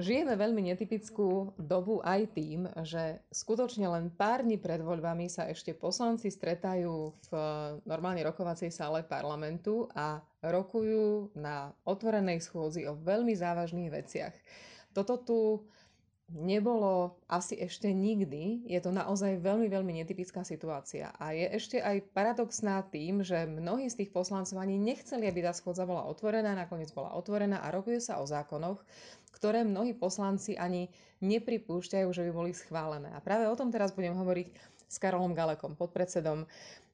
žijeme veľmi netypickú dobu aj tým, že skutočne len pár dní pred voľbami sa ešte poslanci stretajú v normálnej rokovacej sále parlamentu a rokujú na otvorenej schôdzi o veľmi závažných veciach. Toto tu nebolo asi ešte nikdy. Je to naozaj veľmi, veľmi netypická situácia. A je ešte aj paradoxná tým, že mnohí z tých poslancov ani nechceli, aby tá schôdza bola otvorená, nakoniec bola otvorená a rokuje sa o zákonoch, ktoré mnohí poslanci ani nepripúšťajú, že by boli schválené. A práve o tom teraz budem hovoriť s Karolom Galekom, podpredsedom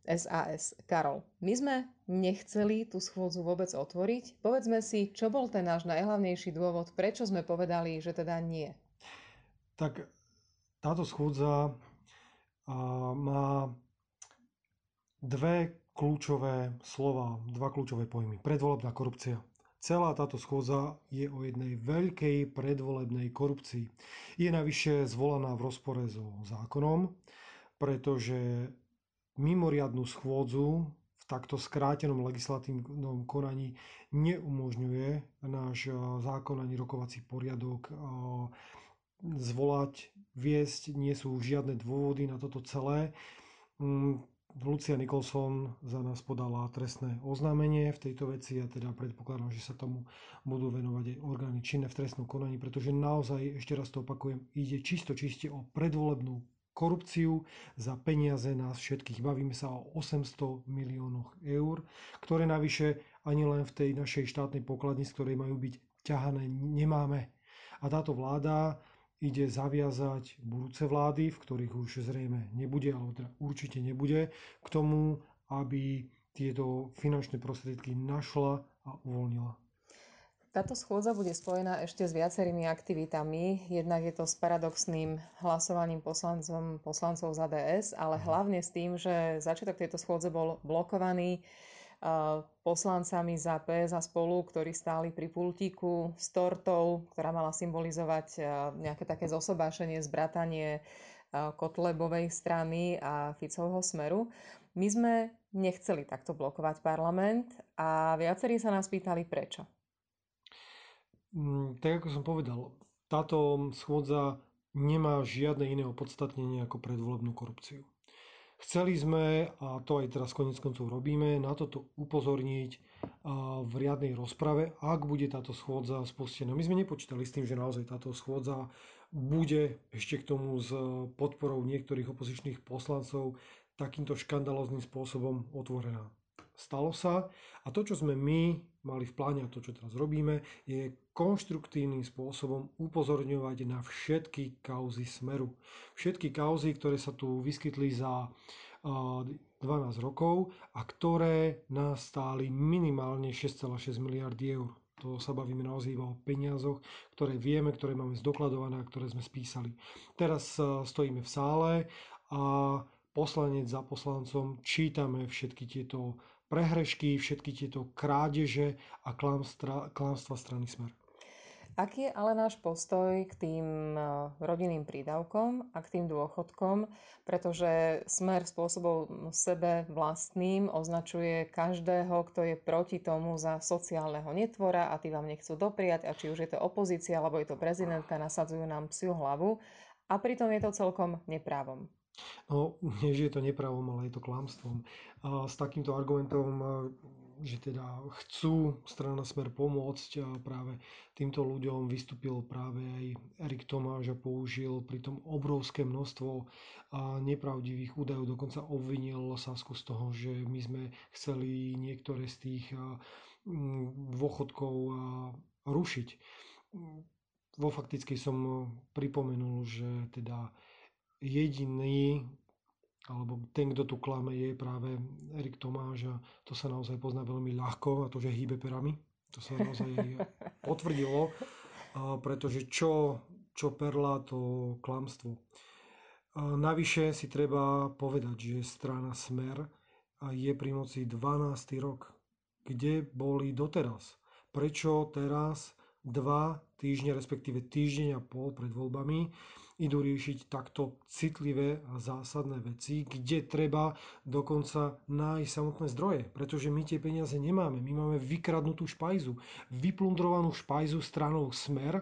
SAS. Karol, my sme nechceli tú schôdzu vôbec otvoriť. Povedzme si, čo bol ten náš najhlavnejší dôvod, prečo sme povedali, že teda nie tak táto schôdza má dve kľúčové slova, dva kľúčové pojmy. Predvolebná korupcia. Celá táto schôdza je o jednej veľkej predvolebnej korupcii. Je navyše zvolaná v rozpore so zákonom, pretože mimoriadnú schôdzu v takto skrátenom legislatívnom konaní neumožňuje náš zákon ani rokovací poriadok zvolať, viesť, nie sú žiadne dôvody na toto celé. Lucia Nicholson za nás podala trestné oznámenie v tejto veci a teda predpokladám, že sa tomu budú venovať aj orgány činné v trestnom konaní, pretože naozaj, ešte raz to opakujem, ide čisto čiste o predvolebnú korupciu za peniaze nás všetkých. Bavíme sa o 800 miliónoch eur, ktoré navyše ani len v tej našej štátnej pokladni, z ktorej majú byť ťahané, nemáme. A táto vláda ide zaviazať budúce vlády, v ktorých už zrejme nebude, alebo teda určite nebude, k tomu, aby tieto finančné prostriedky našla a uvoľnila. Táto schôdza bude spojená ešte s viacerými aktivitami. Jednak je to s paradoxným hlasovaním poslancom, poslancov za DS, ale mhm. hlavne s tým, že začiatok tejto schôdze bol blokovaný poslancami za PS a spolu, ktorí stáli pri pultíku s tortou, ktorá mala symbolizovať nejaké také zosobášenie, zbratanie Kotlebovej strany a Ficovho smeru. My sme nechceli takto blokovať parlament a viacerí sa nás pýtali prečo. Mm, tak ako som povedal, táto schôdza nemá žiadne iné opodstatnenie ako predvolebnú korupciu. Chceli sme, a to aj teraz konec koncov robíme, na toto upozorniť v riadnej rozprave, ak bude táto schôdza spustená. My sme nepočítali s tým, že naozaj táto schôdza bude ešte k tomu s podporou niektorých opozičných poslancov takýmto škandalozným spôsobom otvorená. Stalo sa a to, čo sme my mali v pláne a to, čo teraz robíme, je konštruktívnym spôsobom upozorňovať na všetky kauzy Smeru. Všetky kauzy, ktoré sa tu vyskytli za 12 rokov a ktoré nás stáli minimálne 6,6 miliardy eur. To sa bavíme naozaj iba o peniazoch, ktoré vieme, ktoré máme zdokladované a ktoré sme spísali. Teraz stojíme v sále a poslanec za poslancom čítame všetky tieto prehrešky, všetky tieto krádeže a klamstva strany Smer. Aký je ale náš postoj k tým e, rodinným prídavkom a k tým dôchodkom, pretože Smer spôsobom sebe vlastným označuje každého, kto je proti tomu za sociálneho netvora a tí vám nechcú dopriať a či už je to opozícia alebo je to prezidentka, nasadzujú nám psiu hlavu a pritom je to celkom neprávom. No, nie, že je to nepravom, ale je to klamstvom. A s takýmto argumentom, že teda chcú strana Smer pomôcť a práve týmto ľuďom vystúpil práve aj Erik Tomáš a použil pritom obrovské množstvo nepravdivých údajov, dokonca obvinil Sasku z toho, že my sme chceli niektoré z tých dôchodkov rušiť. Vo fakticky som pripomenul, že teda jediný, alebo ten, kto tu klame, je práve Erik Tomáš a to sa naozaj pozná veľmi ľahko a to, že hýbe perami. To sa naozaj potvrdilo, pretože čo, čo perla, to klamstvo. Navyše si treba povedať, že strana Smer je pri moci 12. rok. Kde boli doteraz? Prečo teraz dva týždne, respektíve týždeň a pol pred voľbami idú riešiť takto citlivé a zásadné veci, kde treba dokonca nájsť samotné zdroje, pretože my tie peniaze nemáme. My máme vykradnutú špajzu, vyplundrovanú špajzu stranou Smer,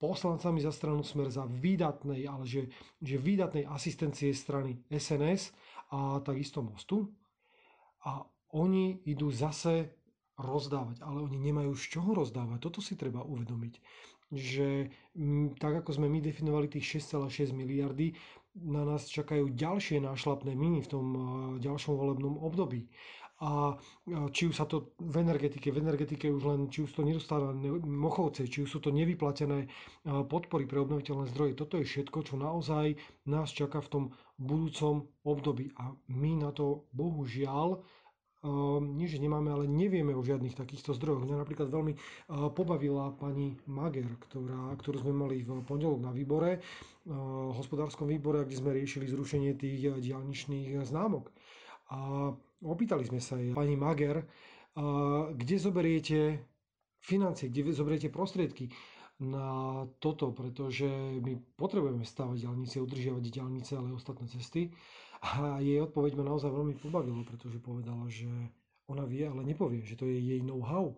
poslancami za stranu Smer za výdatnej, ale že, že výdatnej asistencie strany SNS a takisto Mostu. A oni idú zase rozdávať, ale oni nemajú z čoho rozdávať. Toto si treba uvedomiť. Že m, tak ako sme my definovali tých 6,6 miliardy, na nás čakajú ďalšie nášlapné miny v tom ďalšom volebnom období. A či už sa to v energetike, v energetike už len, či už to nedostávané mochovce, či už sú to nevyplatené podpory pre obnoviteľné zdroje. Toto je všetko, čo naozaj nás čaká v tom budúcom období. A my na to bohužiaľ nie že nemáme, ale nevieme o žiadnych takýchto zdrojoch. Mňa napríklad veľmi pobavila pani Mager, ktorá, ktorú sme mali v pondelok na výbore, hospodárskom výbore, kde sme riešili zrušenie tých diálničných známok. A opýtali sme sa jej, pani Mager, kde zoberiete financie, kde zoberiete prostriedky na toto, pretože my potrebujeme stavať diálnice, udržiavať diálnice, ale ostatné cesty. A jej odpoveď ma naozaj veľmi pobavilo, pretože povedala, že ona vie, ale nepovie, že to je jej know-how.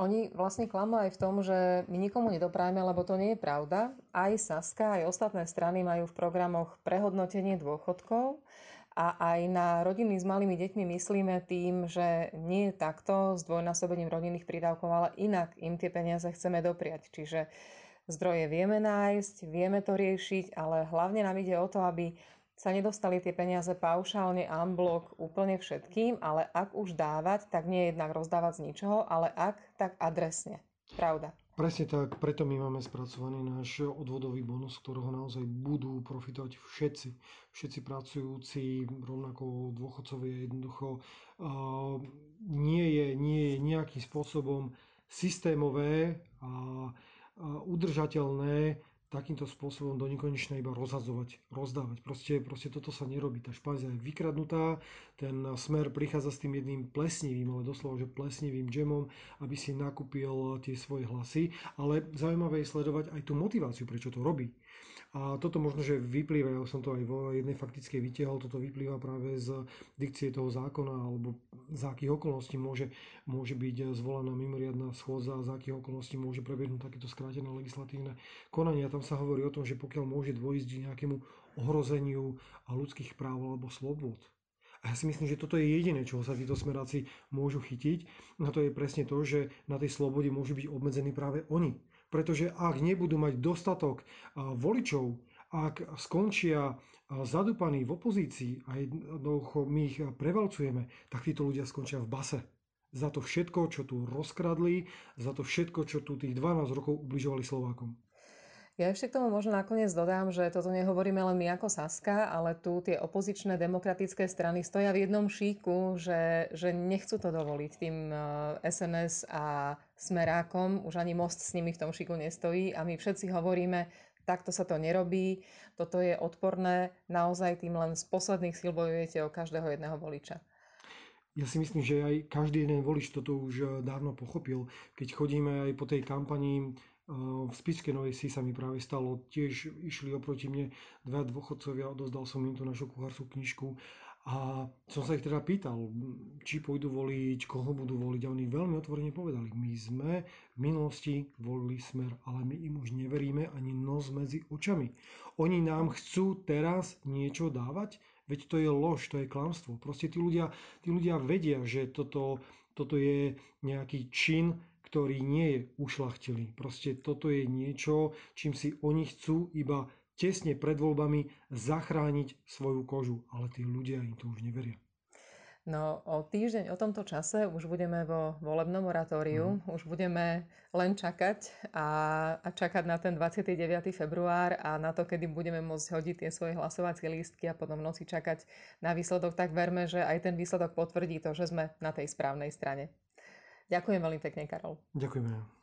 Oni vlastne klamú aj v tom, že my nikomu nedoprajeme, lebo to nie je pravda. Aj Saska, aj ostatné strany majú v programoch prehodnotenie dôchodkov a aj na rodiny s malými deťmi myslíme tým, že nie takto s dvojnásobením rodinných prídavkov, ale inak im tie peniaze chceme dopriať. Čiže zdroje vieme nájsť, vieme to riešiť, ale hlavne nám ide o to, aby sa nedostali tie peniaze paušálne unblock úplne všetkým, ale ak už dávať, tak nie jednak rozdávať z ničoho, ale ak, tak adresne. Pravda. Presne tak, preto my máme spracovaný náš odvodový bonus, ktorého naozaj budú profitovať všetci. Všetci pracujúci, rovnako dôchodcovia jednoducho. Uh, nie, je, nie je nejakým spôsobom systémové a, a udržateľné takýmto spôsobom do nekonečna iba rozhazovať, rozdávať. Proste, proste toto sa nerobí. Tá špajza je vykradnutá, ten smer prichádza s tým jedným plesnivým, ale doslova, že plesnivým džemom, aby si nakúpil tie svoje hlasy. Ale zaujímavé je sledovať aj tú motiváciu, prečo to robí. A toto možno, že vyplýva, ja som to aj vo jednej faktickej vytiahol, toto vyplýva práve z dikcie toho zákona, alebo za akých okolností môže, môže byť zvolaná mimoriadná schôdza, za akých okolností môže prebehnúť takéto skrátené legislatívne konanie. A tam sa hovorí o tom, že pokiaľ môže dôjsť k nejakému ohrozeniu ľudských práv alebo slobod, a ja si myslím, že toto je jediné, čoho sa títo smeráci môžu chytiť. A to je presne to, že na tej slobode môžu byť obmedzení práve oni. Pretože ak nebudú mať dostatok voličov, ak skončia zadúpaní v opozícii a jednoducho my ich prevalcujeme, tak títo ľudia skončia v base. Za to všetko, čo tu rozkradli, za to všetko, čo tu tých 12 rokov ubližovali Slovákom. Ja ešte k tomu možno nakoniec dodám, že toto nehovoríme len my ako Saska, ale tu tie opozičné demokratické strany stoja v jednom šíku, že, že nechcú to dovoliť tým SNS eh, a Smerákom. Už ani most s nimi v tom šíku nestojí a my všetci hovoríme, takto sa to nerobí, toto je odporné, naozaj tým len z posledných síl bojujete o každého jedného voliča. Ja si myslím, že aj každý jeden volič toto už eh, dávno pochopil. Keď chodíme aj po tej kampanii v Spiske Novej si sa mi práve stalo, tiež išli oproti mne dva dôchodcovia, odozdal som im tú našu kuchárskú knižku a som sa ich teda pýtal, či pôjdu voliť, koho budú voliť a oni veľmi otvorene povedali, my sme v minulosti volili smer, ale my im už neveríme ani nos medzi očami. Oni nám chcú teraz niečo dávať, veď to je lož, to je klamstvo. Proste tí ľudia, tí ľudia vedia, že toto, toto je nejaký čin, ktorý nie je ušlachtilý. Proste toto je niečo, čím si oni chcú iba tesne pred voľbami zachrániť svoju kožu. Ale tí ľudia im to už neveria. No o týždeň o tomto čase už budeme vo volebnom moratóriu, mm. už budeme len čakať a, a čakať na ten 29. február a na to, kedy budeme môcť hodiť tie svoje hlasovacie lístky a potom v noci čakať na výsledok, tak verme, že aj ten výsledok potvrdí to, že sme na tej správnej strane. Ďakujem veľmi pekne, Karol. Ďakujeme.